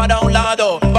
para un lado.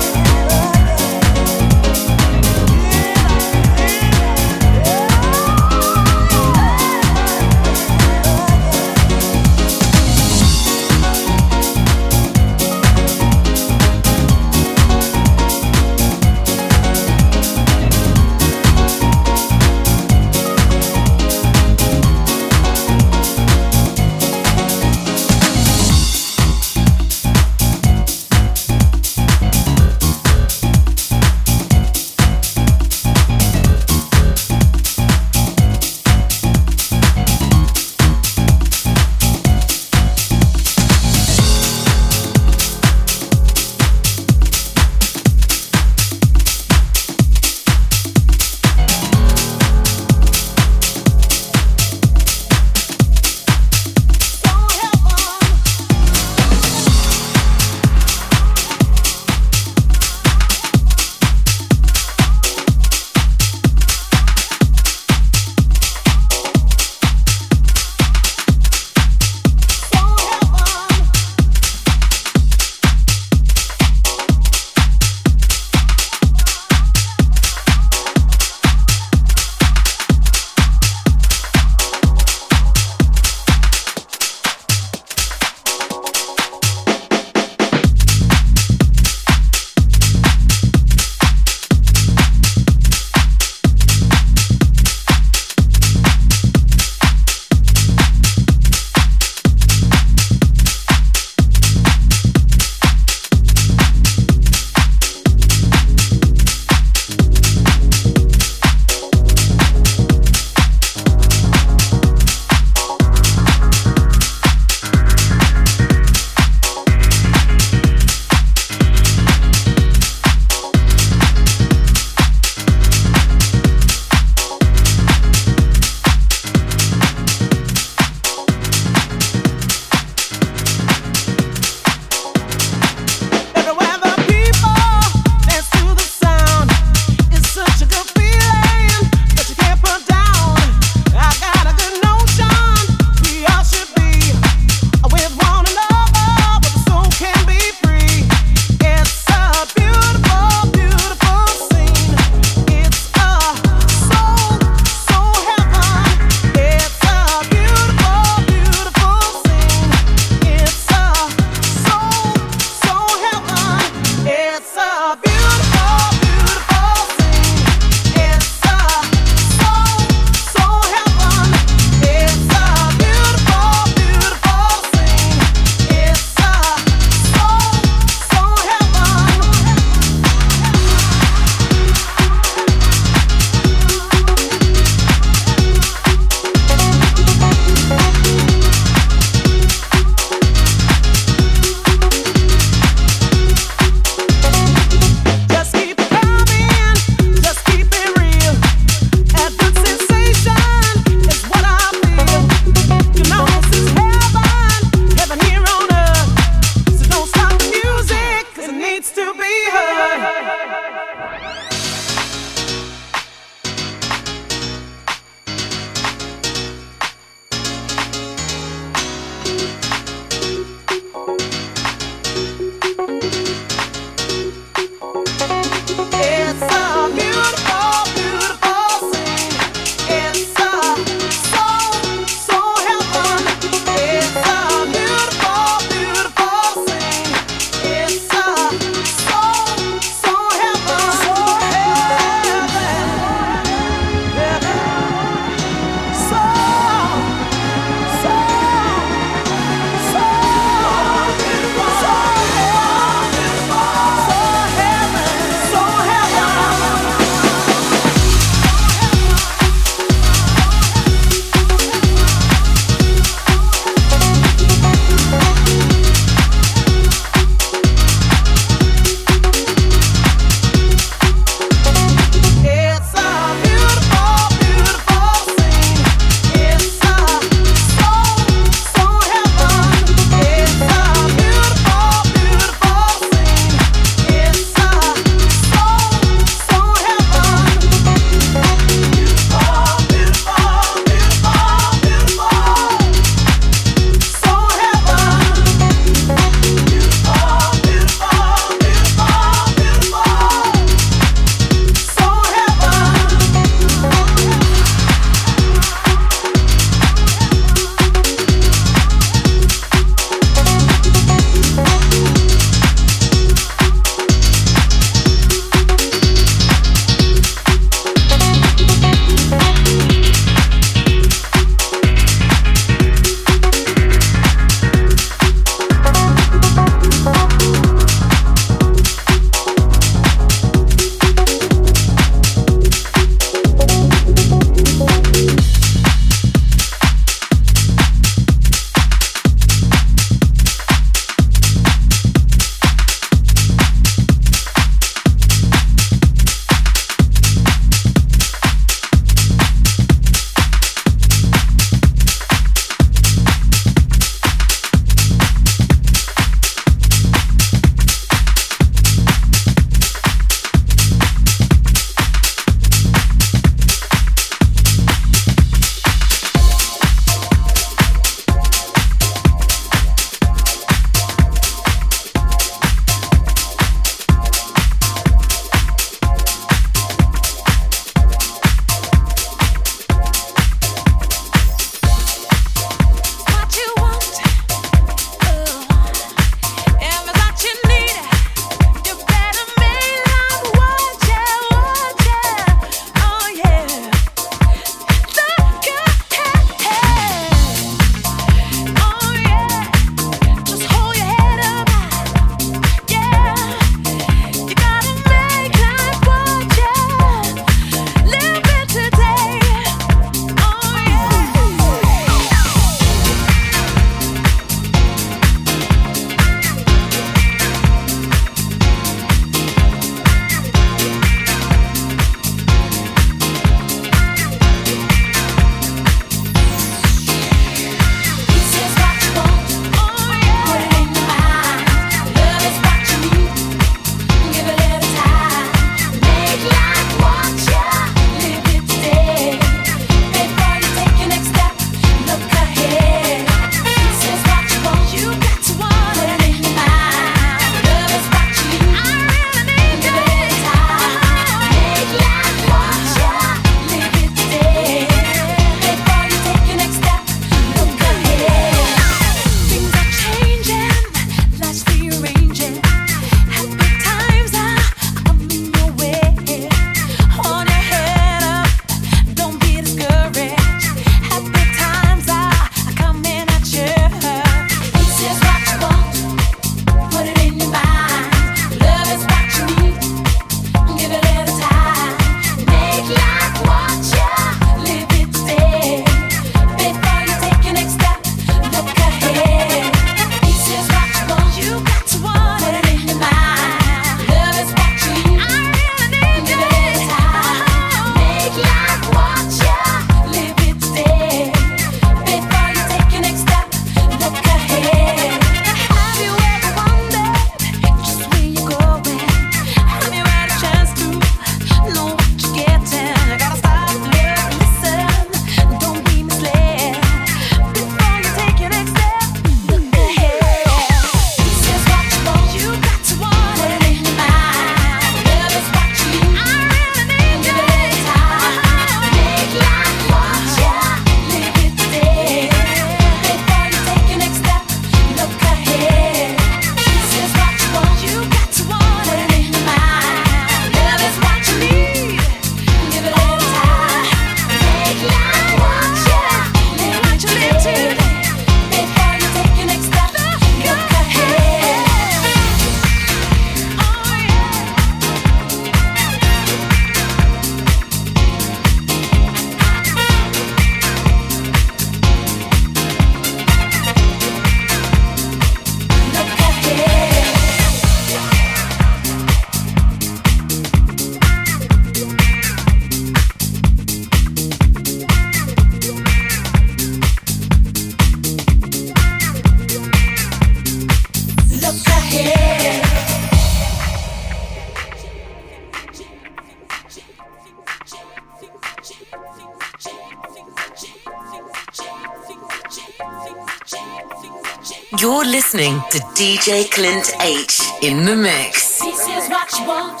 You're listening to DJ Clint H in the mix. This is what you want.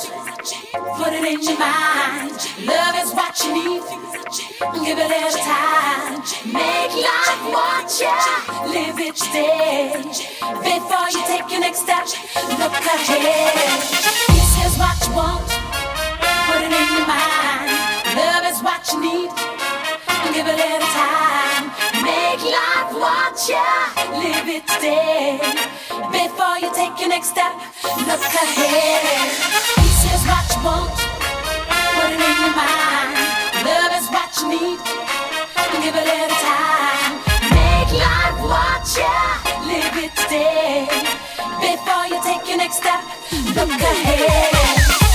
Put it in your mind. Love is what you need. Give it every time. Make life what you live each day. Before you take your next step, look ahead. This is what you want. Put it in your mind. Love is what you need. Give it every time. Make life watch ya. Live it today. Before you take your next step, look ahead. He says what you want, put it in your mind. Love is what you need, give it every time. Make life watch ya. Live it today. Before you take your next step, look ahead.